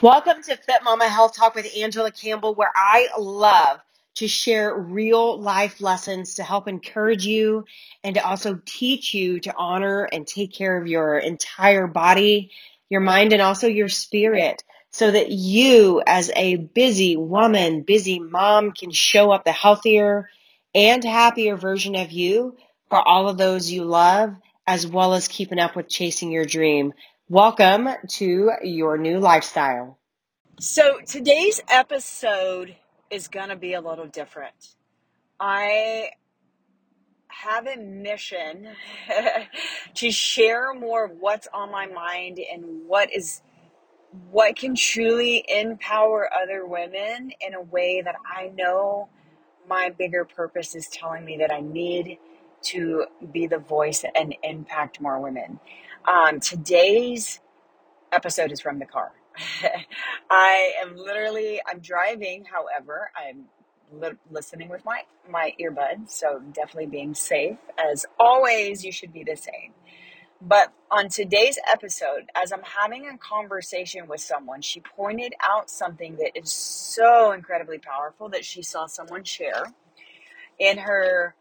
Welcome to Fit Mama Health Talk with Angela Campbell, where I love to share real life lessons to help encourage you and to also teach you to honor and take care of your entire body, your mind, and also your spirit so that you, as a busy woman, busy mom, can show up the healthier and happier version of you for all of those you love, as well as keeping up with chasing your dream. Welcome to your new lifestyle. So today's episode is going to be a little different. I have a mission to share more of what's on my mind and what is what can truly empower other women in a way that I know my bigger purpose is telling me that I need to be the voice and impact more women. Um, today's episode is from the car. I am literally I'm driving, however, I'm li- listening with my my earbuds, so definitely being safe. As always, you should be the same. But on today's episode, as I'm having a conversation with someone, she pointed out something that is so incredibly powerful that she saw someone share in her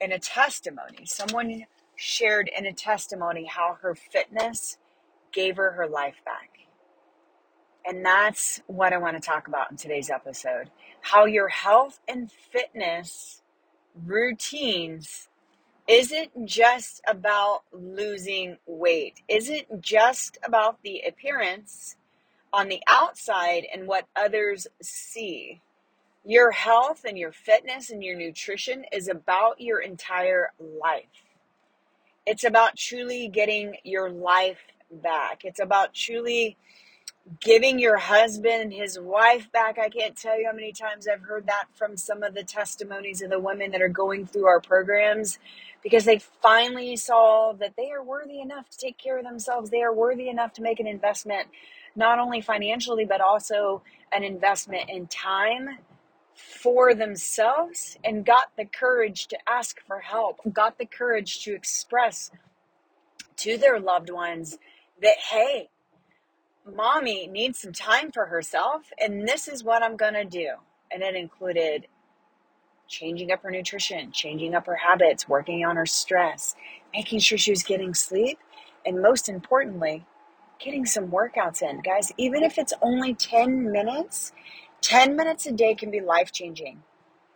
in a testimony. Someone shared in a testimony how her fitness gave her her life back and that's what I want to talk about in today's episode how your health and fitness routines isn't just about losing weight, isn't just about the appearance on the outside and what others see. Your health and your fitness and your nutrition is about your entire life. It's about truly getting your life back. It's about truly giving your husband and his wife back. I can't tell you how many times I've heard that from some of the testimonies of the women that are going through our programs because they finally saw that they are worthy enough to take care of themselves. They are worthy enough to make an investment, not only financially, but also an investment in time for themselves and got the courage to ask for help, got the courage to express to their loved ones that, hey, mommy needs some time for herself, and this is what I'm going to do. And it included changing up her nutrition, changing up her habits, working on her stress, making sure she was getting sleep, and most importantly, getting some workouts in. Guys, even if it's only 10 minutes, 10 minutes a day can be life changing.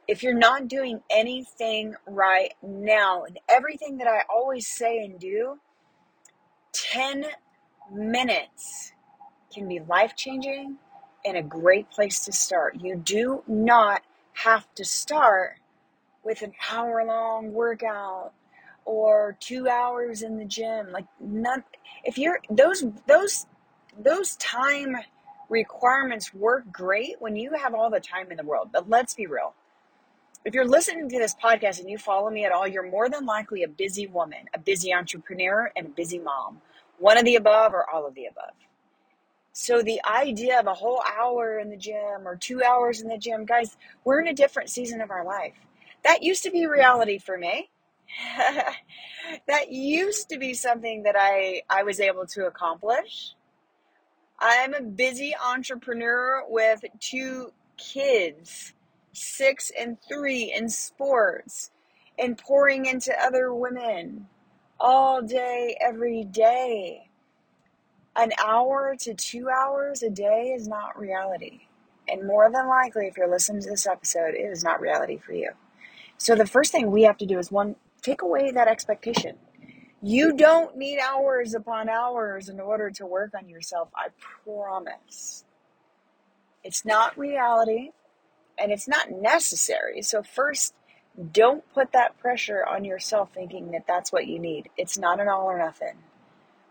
If you're not doing anything right now, and everything that I always say and do, 10 minutes can be life changing and a great place to start. You do not have to start with an hour long workout or two hours in the gym. Like none if you're those those those time requirements work great when you have all the time in the world. But let's be real. If you're listening to this podcast and you follow me at all, you're more than likely a busy woman, a busy entrepreneur, and a busy mom. One of the above or all of the above. So the idea of a whole hour in the gym or two hours in the gym, guys, we're in a different season of our life. That used to be reality for me. that used to be something that I, I was able to accomplish. I'm a busy entrepreneur with two kids, six and three in sports, and pouring into other women all day, every day an hour to two hours a day is not reality. And more than likely, if you're listening to this episode, it is not reality for you. So the first thing we have to do is one, take away that expectation. You don't need hours upon hours in order to work on yourself. I promise. It's not reality and it's not necessary. So, first, don't put that pressure on yourself thinking that that's what you need. It's not an all or nothing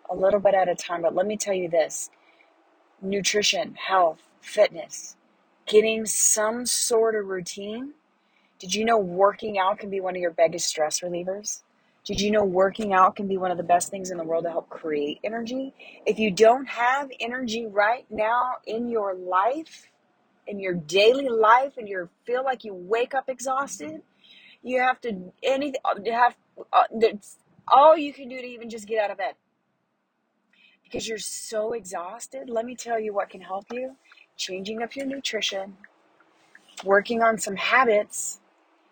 a little bit at a time. But let me tell you this nutrition, health, fitness, getting some sort of routine. Did you know working out can be one of your biggest stress relievers? Did you know working out can be one of the best things in the world to help create energy? If you don't have energy right now in your life, in your daily life, and you feel like you wake up exhausted, you have to anything have uh, all you can do to even just get out of bed because you're so exhausted, let me tell you what can help you changing up your nutrition, working on some habits,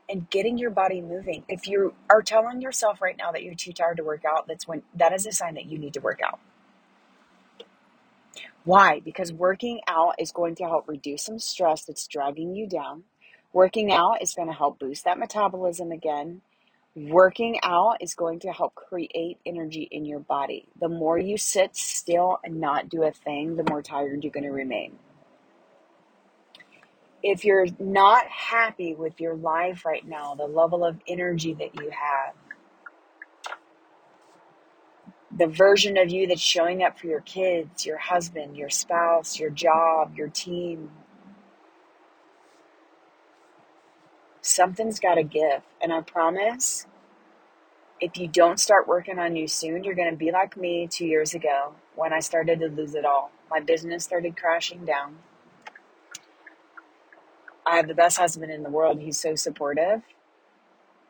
and getting your body moving. If you are telling yourself right now that you're too tired to work out, that's when that is a sign that you need to work out. Why? Because working out is going to help reduce some stress that's dragging you down. Working out is going to help boost that metabolism again. Working out is going to help create energy in your body. The more you sit still and not do a thing, the more tired you're going to remain. If you're not happy with your life right now, the level of energy that you have, the version of you that's showing up for your kids, your husband, your spouse, your job, your team, something's got to give. And I promise if you don't start working on you soon, you're going to be like me two years ago when I started to lose it all. My business started crashing down. I have the best husband in the world. He's so supportive.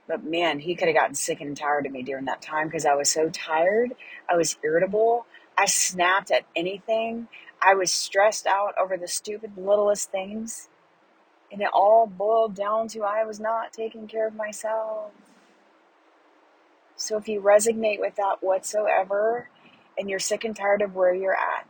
But man, he could have gotten sick and tired of me during that time because I was so tired. I was irritable. I snapped at anything. I was stressed out over the stupid littlest things. And it all boiled down to I was not taking care of myself. So if you resonate with that whatsoever and you're sick and tired of where you're at,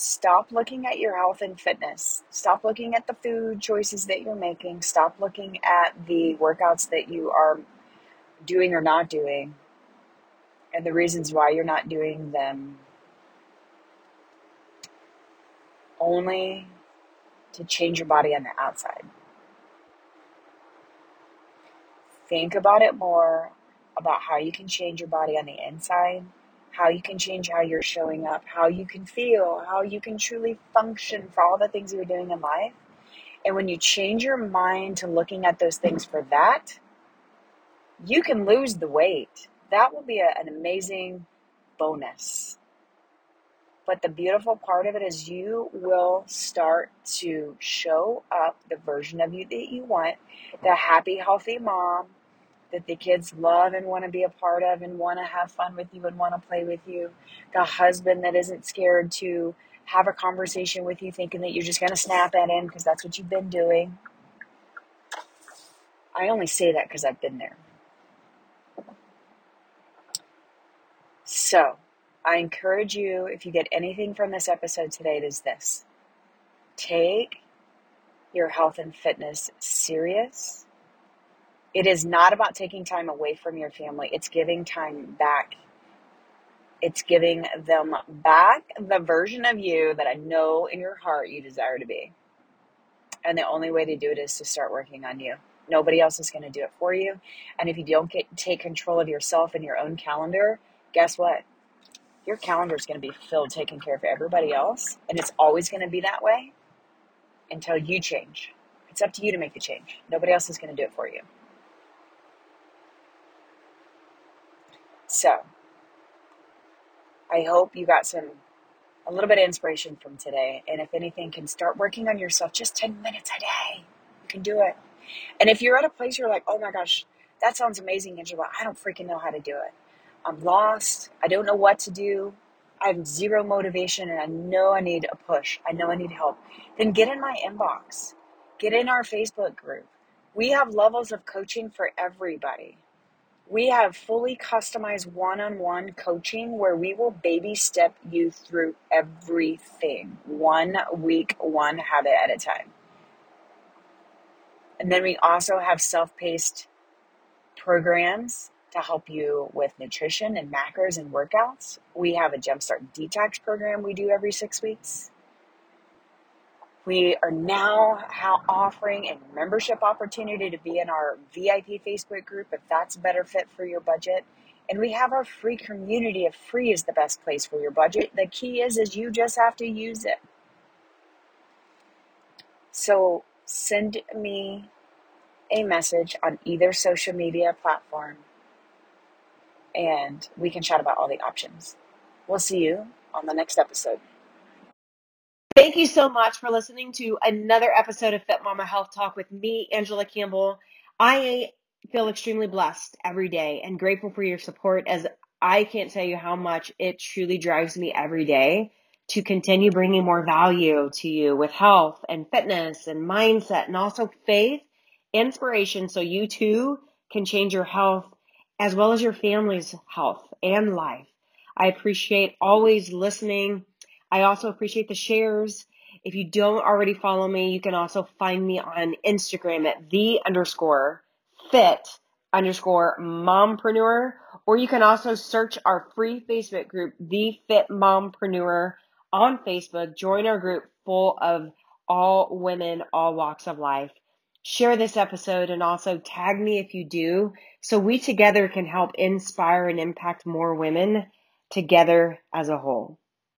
stop looking at your health and fitness. Stop looking at the food choices that you're making. Stop looking at the workouts that you are doing or not doing and the reasons why you're not doing them. Only to change your body on the outside. Think about it more about how you can change your body on the inside, how you can change how you're showing up, how you can feel, how you can truly function for all the things you're doing in life. And when you change your mind to looking at those things for that, you can lose the weight. That will be a, an amazing bonus. But the beautiful part of it is you will start to show up the version of you that you want, the happy, healthy mom that the kids love and want to be a part of and want to have fun with you and want to play with you, the husband that isn't scared to have a conversation with you thinking that you're just going to snap at him because that's what you've been doing. I only say that because I've been there. So, I encourage you, if you get anything from this episode today, it is this take your health and fitness serious. It is not about taking time away from your family, it's giving time back. It's giving them back the version of you that I know in your heart you desire to be. And the only way to do it is to start working on you. Nobody else is going to do it for you. And if you don't get, take control of yourself and your own calendar, guess what? Your calendar is going to be filled taking care of everybody else. And it's always going to be that way until you change. It's up to you to make the change. Nobody else is going to do it for you. So, I hope you got some a little bit of inspiration from today. And if anything, can start working on yourself just 10 minutes a day. You can do it. And if you're at a place you're like, oh my gosh, that sounds amazing, Angela, I don't freaking know how to do it. I'm lost. I don't know what to do. I have zero motivation and I know I need a push. I know I need help. Then get in my inbox. Get in our Facebook group. We have levels of coaching for everybody. We have fully customized one on one coaching where we will baby step you through everything, one week, one habit at a time. And then we also have self paced programs to help you with nutrition and macros and workouts. We have a Jumpstart Detox program we do every six weeks. We are now offering a membership opportunity to be in our VIP Facebook group if that's a better fit for your budget. And we have our free community if free is the best place for your budget. The key is is you just have to use it. So send me a message on either social media platform and we can chat about all the options. We'll see you on the next episode. Thank you so much for listening to another episode of Fit Mama Health Talk with me, Angela Campbell. I feel extremely blessed every day and grateful for your support as I can't tell you how much it truly drives me every day to continue bringing more value to you with health and fitness and mindset and also faith, inspiration, so you too can change your health as well as your family's health and life. I appreciate always listening. I also appreciate the shares. If you don't already follow me, you can also find me on Instagram at the underscore fit underscore mompreneur, or you can also search our free Facebook group, The Fit Mompreneur on Facebook. Join our group full of all women, all walks of life. Share this episode and also tag me if you do so we together can help inspire and impact more women together as a whole.